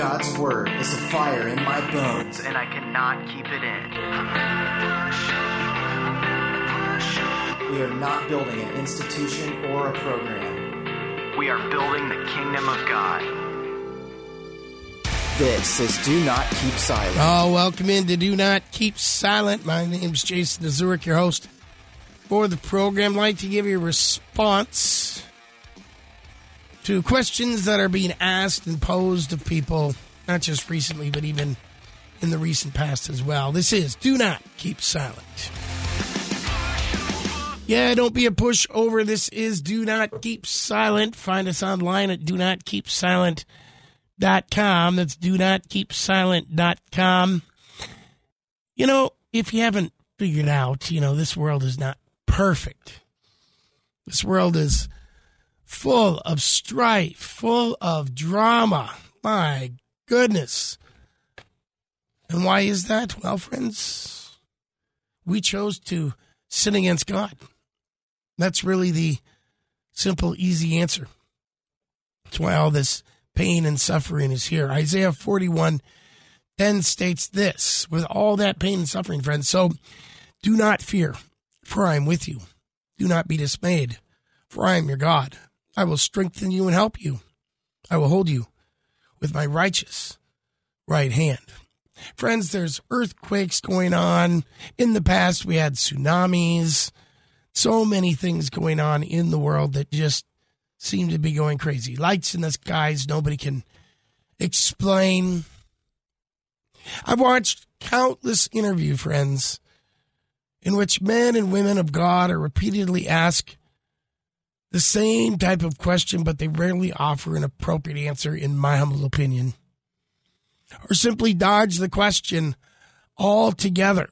God's word is a fire in my bones, and I cannot keep it in. We are not building an institution or a program. We are building the kingdom of God. This is Do Not Keep Silent. Oh, welcome into Do Not Keep Silent. My name is Jason Dezurik, your host for the program. I'd like to give you a response to questions that are being asked and posed of people, not just recently, but even in the recent past as well. This is Do Not Keep Silent. Yeah, don't be a pushover. This is Do Not Keep Silent. Find us online at Do Not Keep Silent com. That's do not keep silent.com. You know, if you haven't figured out, you know, this world is not perfect. This world is full of strife, full of drama. My goodness. And why is that? Well, friends, we chose to sin against God. That's really the simple, easy answer. That's why all this pain and suffering is here. Isaiah 41 then states this with all that pain and suffering, friends. So do not fear, for I am with you. Do not be dismayed, for I am your God. I will strengthen you and help you. I will hold you with my righteous right hand. Friends, there's earthquakes going on. In the past, we had tsunamis. So many things going on in the world that just seem to be going crazy. Lights in the skies nobody can explain. I've watched countless interview friends in which men and women of God are repeatedly asked the same type of question, but they rarely offer an appropriate answer, in my humble opinion, or simply dodge the question altogether.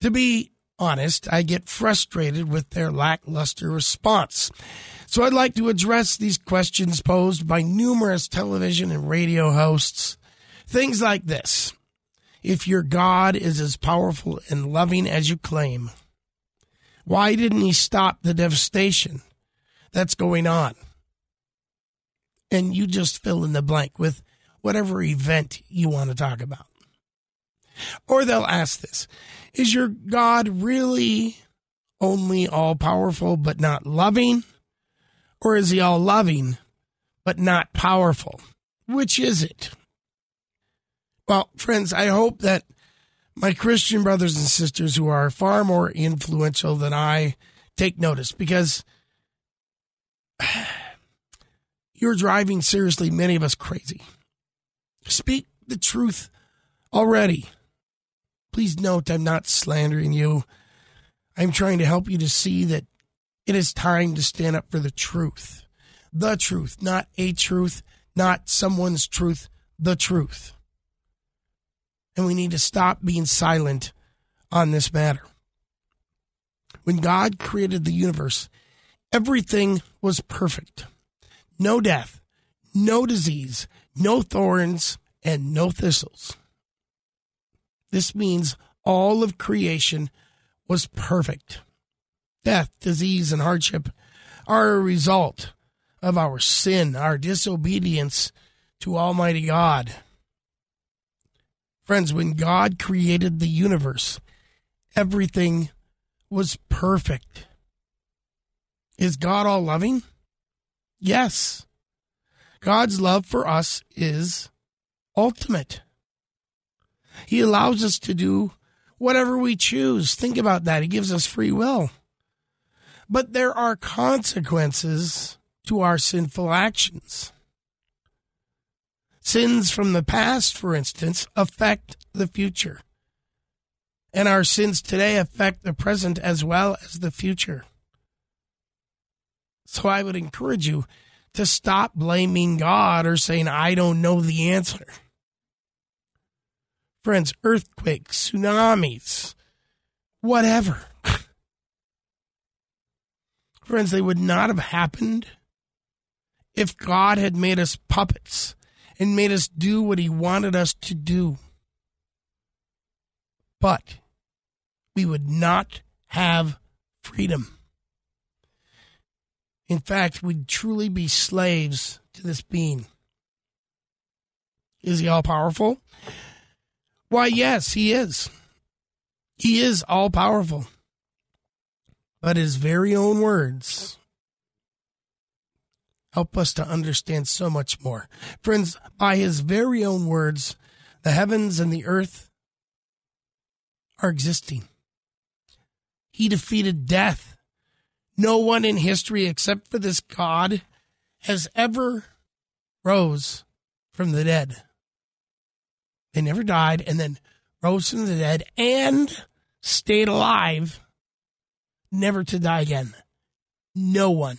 To be honest, I get frustrated with their lackluster response. So I'd like to address these questions posed by numerous television and radio hosts. Things like this. If your God is as powerful and loving as you claim, why didn't he stop the devastation that's going on? And you just fill in the blank with whatever event you want to talk about. Or they'll ask this Is your God really only all powerful but not loving? Or is he all loving but not powerful? Which is it? Well, friends, I hope that my Christian brothers and sisters who are far more influential than I take notice because you're driving seriously many of us crazy. Speak the truth already. Please note I'm not slandering you. I'm trying to help you to see that it is time to stand up for the truth. The truth, not a truth, not someone's truth, the truth. And we need to stop being silent on this matter. When God created the universe, everything was perfect. No death, no disease, no thorns, and no thistles. This means all of creation was perfect. Death, disease, and hardship are a result of our sin, our disobedience to Almighty God. Friends, when God created the universe, everything was perfect. Is God all loving? Yes. God's love for us is ultimate. He allows us to do whatever we choose. Think about that. He gives us free will. But there are consequences to our sinful actions. Sins from the past, for instance, affect the future. And our sins today affect the present as well as the future. So I would encourage you to stop blaming God or saying, I don't know the answer. Friends, earthquakes, tsunamis, whatever. Friends, they would not have happened if God had made us puppets and made us do what he wanted us to do. But we would not have freedom. In fact, we'd truly be slaves to this being. Is he all powerful? Why, yes, he is. He is all powerful. But his very own words help us to understand so much more. Friends, by his very own words, the heavens and the earth are existing. He defeated death. No one in history except for this God has ever rose from the dead. They never died and then rose from the dead and stayed alive, never to die again. No one.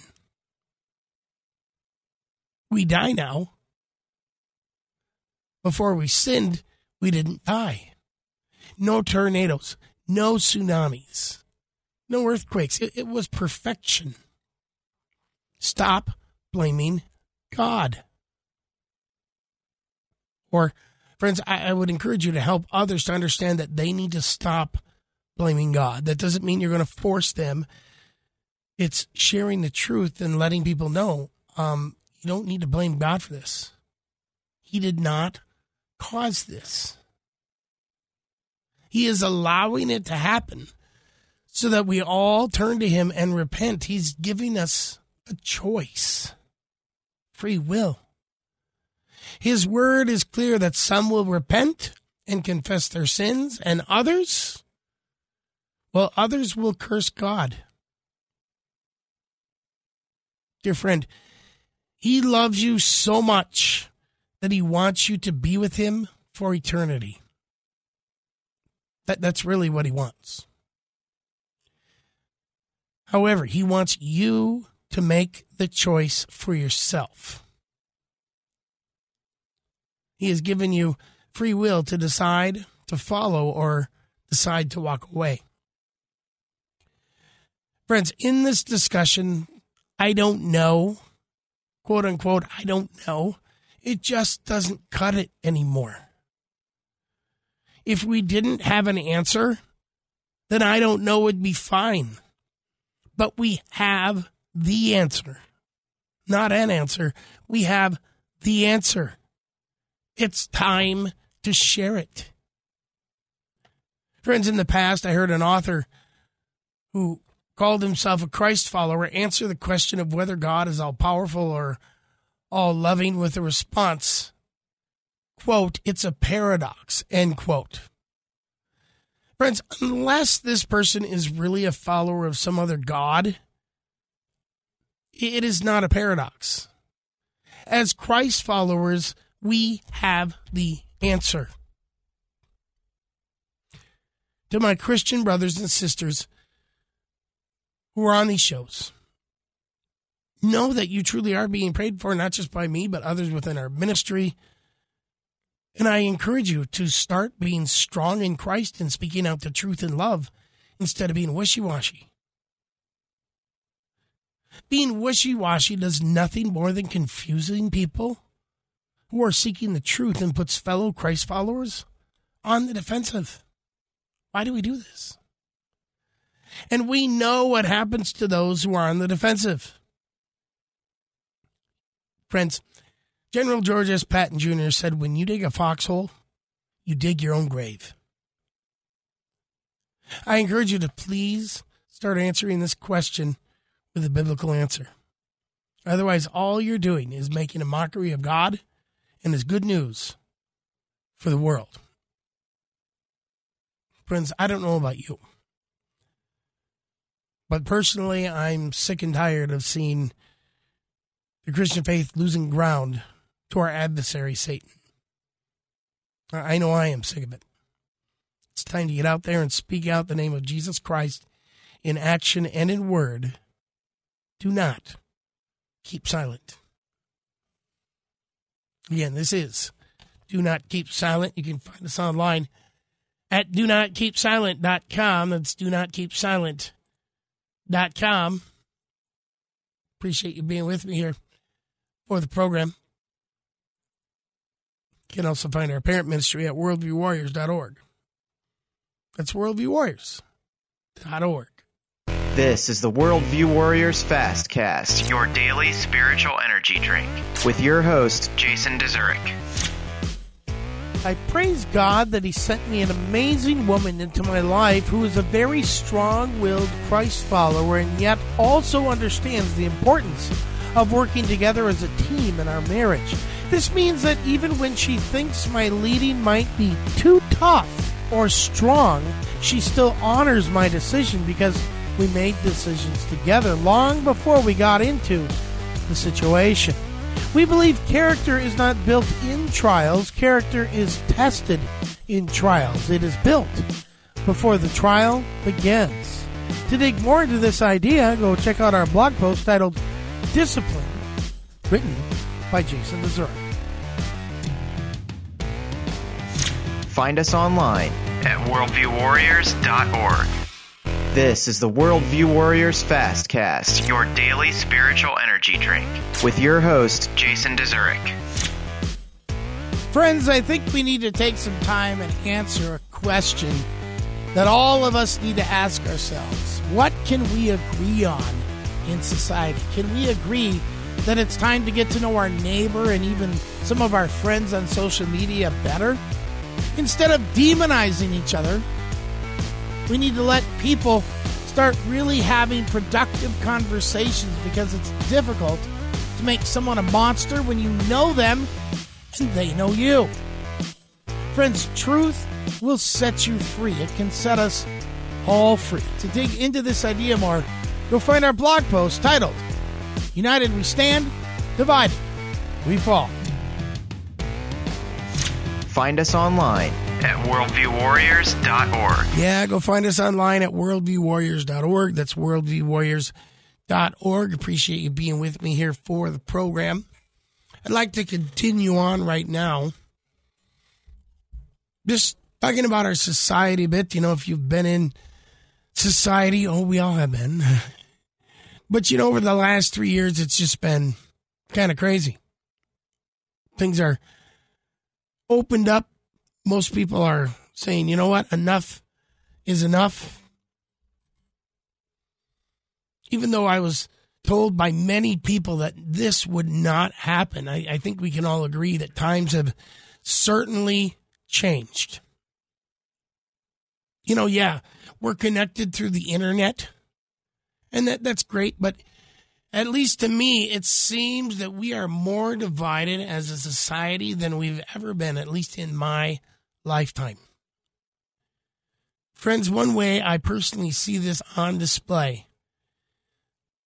We die now. Before we sinned, we didn't die. No tornadoes, no tsunamis, no earthquakes. It, it was perfection. Stop blaming God. Or, friends, I, I, would encourage you to help others to understand that they need to stop blaming God. That doesn't mean you're going to force them. It's sharing the truth and letting people know um, you don't need to blame God for this. He did not cause this. He is allowing it to happen so that we all turn to Him and repent. He's giving us a choice, free will. His word is clear that some will repent and confess their sins, and others, well, others will curse God. Dear friend, He loves you so much that He wants you to be with Him for eternity. That, that's really what He wants. However, He wants you to make the choice for yourself. He has given you free will to decide to follow or decide to walk away. Friends, in this discussion, I don't know, quote unquote, I don't know. It just doesn't cut it anymore. If we didn't have an answer, then I don't know would be fine. But we have the answer. Not an answer. We have the answer. It's time to share it. Friends, in the past, I heard an author who called himself a Christ follower answer the question of whether God is all powerful or all loving with a response, quote, it's a paradox, end quote. Friends, unless this person is really a follower of some other God, it is not a paradox. As Christ followers, we have the answer. To my Christian brothers and sisters who are on these shows, know that you truly are being prayed for, not just by me, but others within our ministry. And I encourage you to start being strong in Christ and speaking out the truth in love instead of being wishy washy. Being wishy washy does nothing more than confusing people who are seeking the truth and puts fellow Christ followers on the defensive. Why do we do this? And we know what happens to those who are on the defensive. Friends, General George S. Patton Jr. said, When you dig a foxhole, you dig your own grave. I encourage you to please start answering this question with a biblical answer. Otherwise, all you're doing is making a mockery of God and His good news for the world. Friends, I don't know about you, but personally, I'm sick and tired of seeing the Christian faith losing ground to our adversary, Satan. I know I am sick of it. It's time to get out there and speak out the name of Jesus Christ in action and in word do not keep silent. Again, this is Do Not Keep Silent. You can find us online at do not keep silent.com. That's do not keep silent.com. Appreciate you being with me here for the program. You can also find our parent ministry at worldviewwarriors.org. That's worldviewwarriors.org. This is the Worldview Warriors Fastcast, your daily spiritual energy drink, with your host, Jason Dezurik. I praise God that He sent me an amazing woman into my life who is a very strong willed Christ follower and yet also understands the importance of working together as a team in our marriage. This means that even when she thinks my leading might be too tough or strong, she still honors my decision because we made decisions together long before we got into the situation. We believe character is not built in trials, character is tested in trials. It is built before the trial begins. To dig more into this idea, go check out our blog post titled Discipline, written by Jason Dezurik. Find us online at worldviewwarriors.org. This is the Worldview Warriors Fastcast Your daily spiritual energy drink. with your host, Jason Dezurik. Friends, I think we need to take some time and answer a question that all of us need to ask ourselves. What can we agree on in society? Can we agree that it's time to get to know our neighbor and even some of our friends on social media better? Instead of demonizing each other, we need to let people start really having productive conversations because it's difficult to make someone a monster when you know them and they know you. Friends, truth will set you free. It can set us all free. To dig into this idea more, you'll find our blog post titled United We Stand, Divided We Fall. find us online At worldviewwarriors.org. Yeah, go find us online at worldviewwarriors.org. That's worldviewwarriors.org. Appreciate you being with me here for the program. I'd like to continue on right now. Just talking about our society a bit. You know, if you've been in society, oh, we all have been. But, you know, over the last three years, it's just been kind of crazy. Things are opened up most people are saying, you know what, enough is enough. Even though I was told by many people that this would not happen, I, I think we can all agree that times have certainly changed. You know, yeah, we're connected through the internet, and that, that's great, but at least to me, it seems that we are more divided as a society than we've ever been, at least in my lifetime. Friends, one way I personally see this on display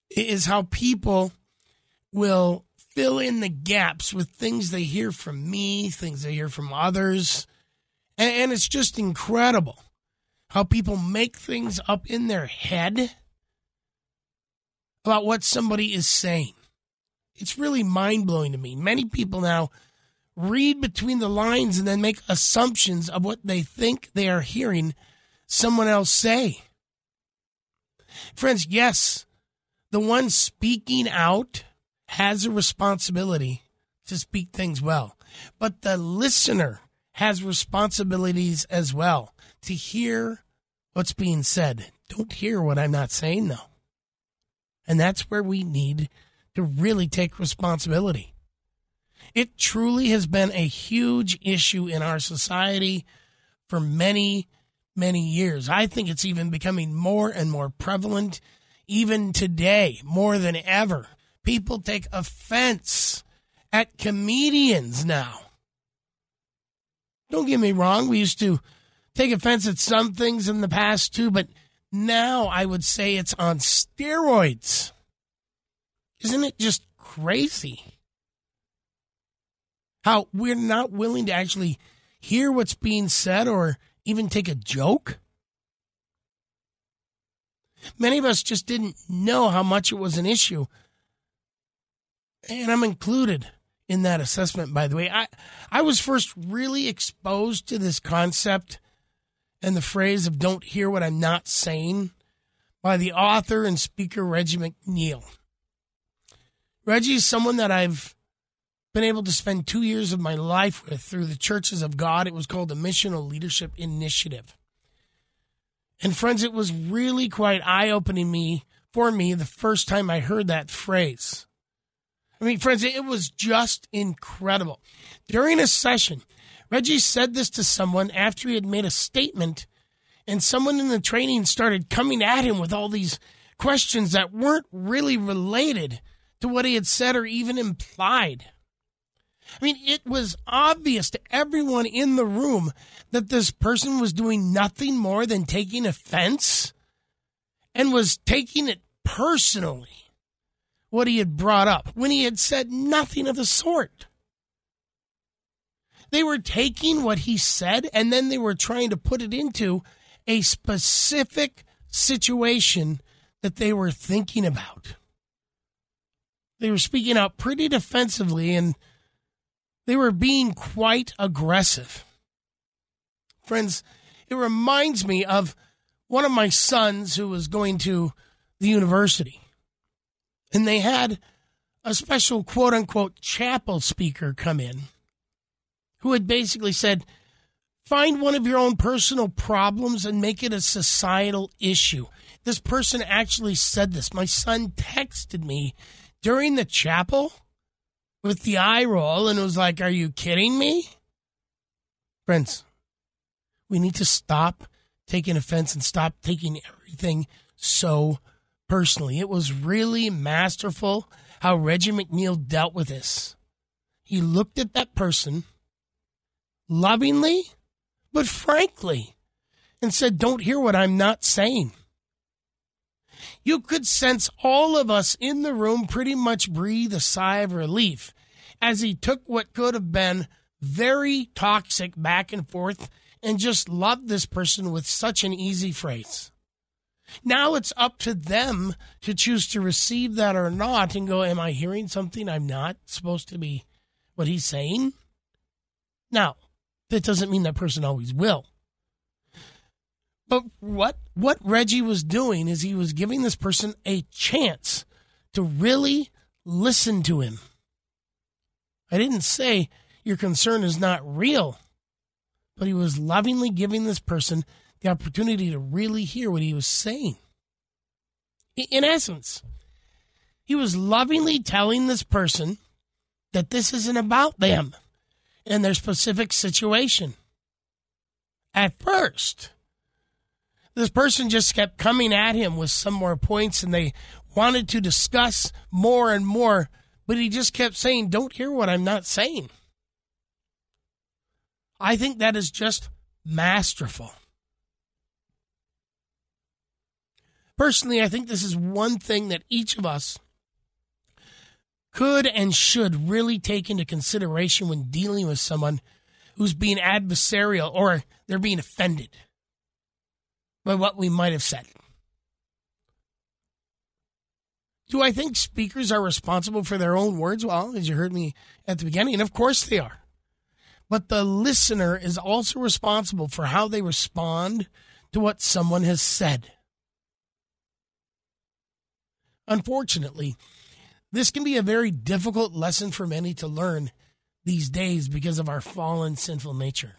is how people will fill in the gaps with things they hear from me, things they hear from others. And, and it's just incredible how people make things up in their head about what somebody is saying. It's really mind blowing to me. Many people now read between the lines and then make assumptions of what they think they are hearing someone else say. Friends, yes, the one speaking out has a responsibility to speak things well, but the listener has responsibilities as well to hear what's being said. Don't hear what I'm not saying, though. And that's where we need to really take responsibility. It truly has been a huge issue in our society for many, many years. I think it's even becoming more and more prevalent even today, more than ever. People take offense at comedians now. Don't get me wrong, we used to take offense at some things in the past too, but now I would say it's on steroids. Isn't it just crazy? How we're not willing to actually hear what's being said or even take a joke? Many of us just didn't know how much it was an issue. And I'm included in that assessment, by the way. I, I was first really exposed to this concept and the phrase of don't hear what I'm not saying by the author and speaker Reggie McNeal. Reggie is someone that I've been able to spend two years of my life with through the Churches of God. It was called the Missional Leadership Initiative. And friends, it was really quite eye opening me for me the first time I heard that phrase. I mean, friends, it was just incredible. During a session, Reggie said this to someone after he had made a statement, and someone in the training started coming at him with all these questions that weren't really related to what he had said or even implied. I mean, it was obvious to everyone in the room that this person was doing nothing more than taking offense and was taking it personally, what he had brought up, when he had said nothing of the sort. They were taking what he said and then they were trying to put it into a specific situation that they were thinking about. They were speaking out pretty defensively and they were being quite aggressive. Friends, it reminds me of one of my sons who was going to the university. And they had a special quote unquote chapel speaker come in who had basically said, Find one of your own personal problems and make it a societal issue. This person actually said this. My son texted me during the chapel with the eye roll and was like, Are you kidding me? Friends, we need to stop taking offense and stop taking everything so personally. It was really masterful how Reggie McNeal dealt with this. He looked at that person lovingly, but frankly, and said, Don't hear what I'm not saying. You could sense all of us in the room pretty much breathe a sigh of relief as he took what could have been very toxic back and forth and just loved this person with such an easy phrase. Now it's up to them to choose to receive that or not and go, Am I hearing something I'm not supposed to be what he's saying? Now, that doesn't mean that person always will. But what what Reggie was doing is he was giving this person a chance to really listen to him. I didn't say your concern is not real, but he was lovingly giving this person the opportunity to really hear what he was saying. In essence, he was lovingly telling this person that this isn't about them and their specific situation. At first, this person just kept coming at him with some more points and they wanted to discuss more and more, but he just kept saying, Don't hear what I'm not saying. I think that is just masterful. Personally, I think this is one thing that each of us could and should really take into consideration when dealing with someone who's being adversarial or they're being offended by what we might have said. Do I think speakers are responsible for their own words? Well, as you heard me at the beginning, and of course they are. But the listener is also responsible for how they respond to what someone has said. Unfortunately, this can be a very difficult lesson for many to learn these days because of our fallen sinful nature.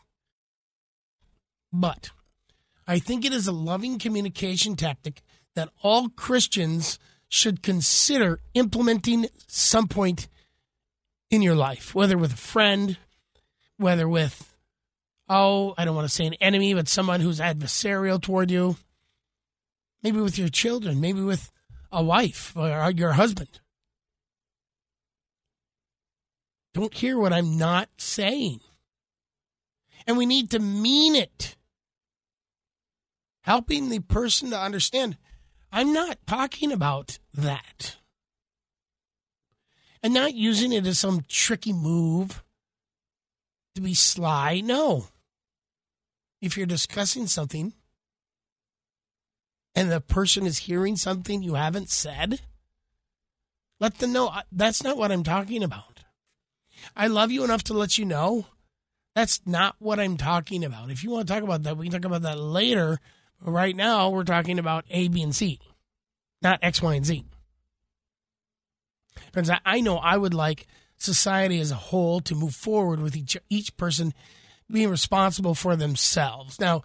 But I think it is a loving communication tactic that all Christians should consider implementing some point in your life, whether with a friend, whether with, oh, I don't want to say an enemy, but someone who's adversarial toward you, maybe with your children, maybe with a wife or your husband. Don't hear what I'm not saying. And we need to mean it. Helping the person to understand I'm not talking about that. And not using it as some tricky move to be sly. No. If you're discussing something and the person is hearing something you haven't said, let them know uh, that's not what I'm talking about. I love you enough to let you know that's not what I'm talking about. If you want to talk about that, we can talk about that later. But right now, we're talking about A, B, and C, not X, Y, and Z. Friends, I know I would like society as a whole to move forward with each each person being responsible for themselves. Now,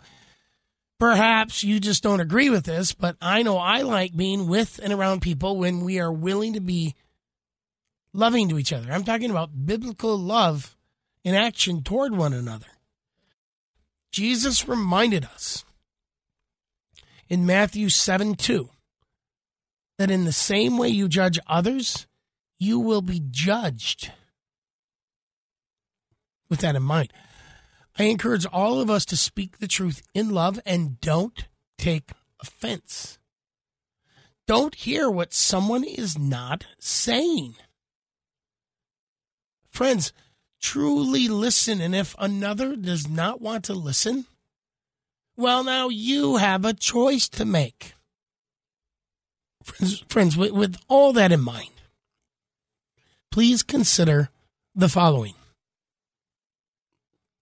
perhaps you just don't agree with this, but I know I like being with and around people when we are willing to be loving to each other. I'm talking about biblical love in action toward one another. Jesus reminded us in Matthew 7 2 that in the same way you judge others, you will be judged. With that in mind, I encourage all of us to speak the truth in love and don't take offense. Don't hear what someone is not saying. Friends, truly listen, and if another does not want to listen, well, now you have a choice to make. Friends, friends with, with all that in mind, please consider the following.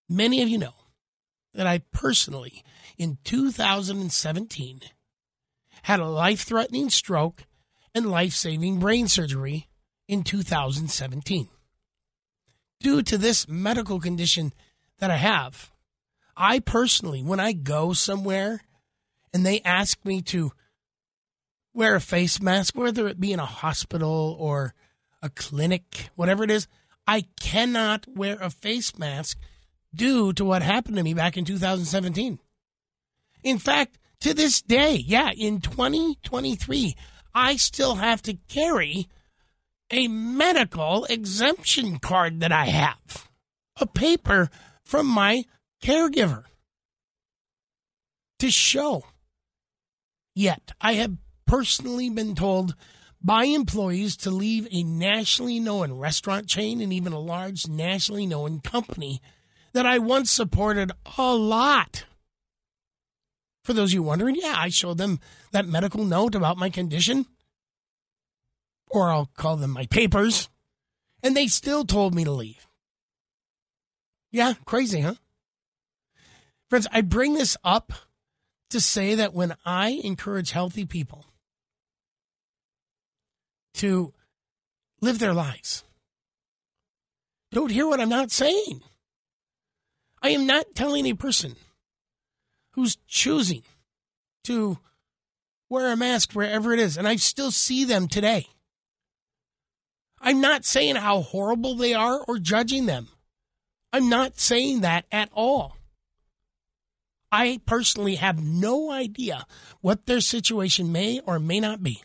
Many of you know that I personally, in 2017, had a life threatening stroke and life saving brain surgery in 2017. Due to this medical condition that I have, I personally, when I go somewhere and they ask me to wear a face mask, whether it be in a hospital or a clinic, whatever it is, I cannot wear a face mask due to what happened to me back in 2017. In fact, to this day, yeah, in 2023, I still have to carry a medical exemption card that I have, a paper from my caregiver to show. Yet, I have personally been told by employees to leave a nationally known restaurant chain and even a large nationally known company that I once supported a lot. For those of you wondering, yeah, I showed them that medical note about my condition, or I'll call them my papers, and they still told me to leave. Yeah, crazy, huh? Friends, I bring this up to say that when I encourage healthy people to live their lives, don't hear what I'm not saying. I am not telling a person who's choosing to wear a mask wherever it is, and I still see them today. I'm not saying how horrible they are or judging them. I'm not saying that at all. I personally have no idea what their situation may or may not be.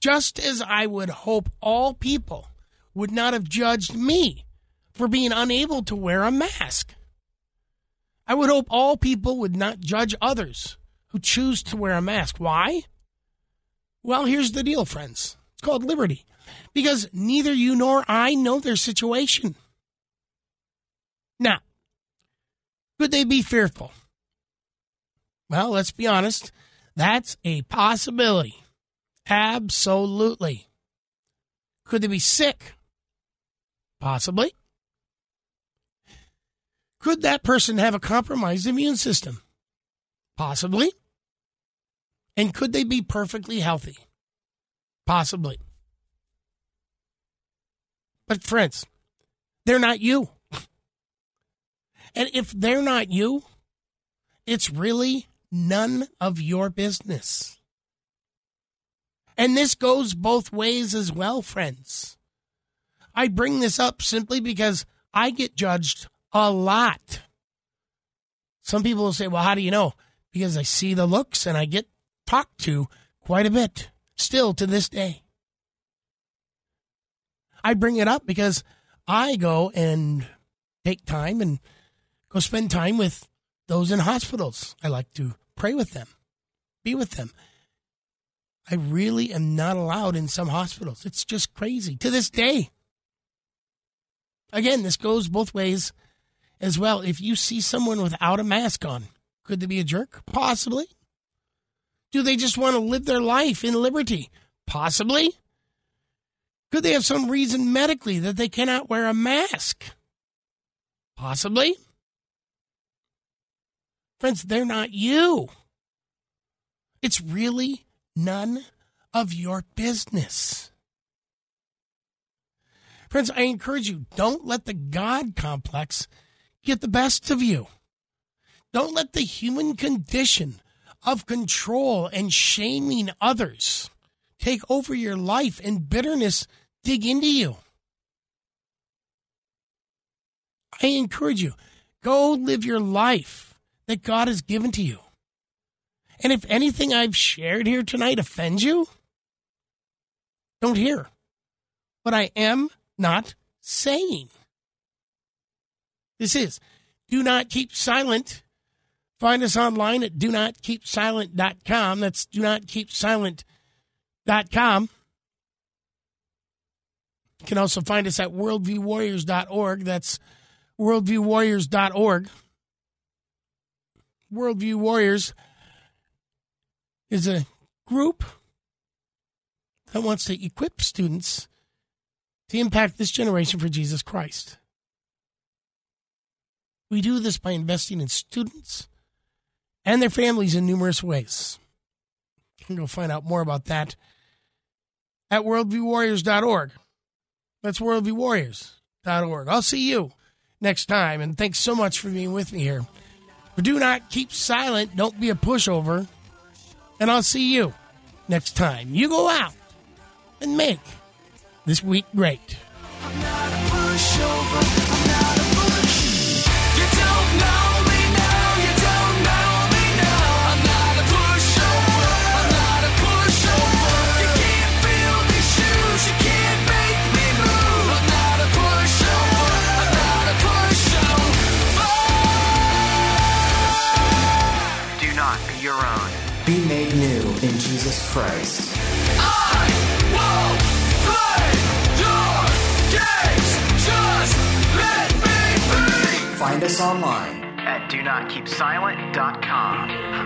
Just as I would hope all people would not have judged me for being unable to wear a mask. I would hope all people would not judge others who choose to wear a mask. Why? Well, here's the deal, friends. It's called liberty. Because neither you nor I know their situation. Now, could they be fearful? Well, let's be honest. That's a possibility. Absolutely. Could they be sick? Possibly. Could that person have a compromised immune system? Possibly. And could they be perfectly healthy? Possibly. But, friends, they're not you. And if they're not you, it's really none of your business. And this goes both ways as well, friends. I bring this up simply because I get judged a lot. Some people will say, well, how do you know? Because I see the looks and I get talked to quite a bit still to this day. I bring it up because I go and take time and go spend time with those in hospitals. I like to pray with them, be with them. I really am not allowed in some hospitals. It's just crazy to this day. Again, this goes both ways as well. If you see someone without a mask on, could they be a jerk? Possibly. Do they just want to live their life in liberty? Possibly. Could they have some reason medically that they cannot wear a mask? Possibly. Friends, they're not you. It's really none of your business. Friends, I encourage you don't let the God complex get the best of you. Don't let the human condition of control and shaming others take over your life and bitterness dig into you. I encourage you Go live your life that God has given to you. And if anything I've shared here tonight offends you, don't hear what I am not saying. This is Do Not Keep Silent. Find us online at do not keep silent.com. That's do not keep silent.com. You can also find us at worldviewwarriors.org. That's worldviewwarriors.org. Worldview Warriors is a group that wants to equip students to impact this generation for Jesus Christ. We do this by investing in students and their families in numerous ways. You can go find out more about that at worldviewwarriors.org. That's worldviewwarriors.org. I'll see you next time, and thanks so much for being with me here. But do not keep silent. Don't be a pushover. And I'll see you next time. You go out and make this week great. Jesus Christ. Find us online At do not keep silent.com.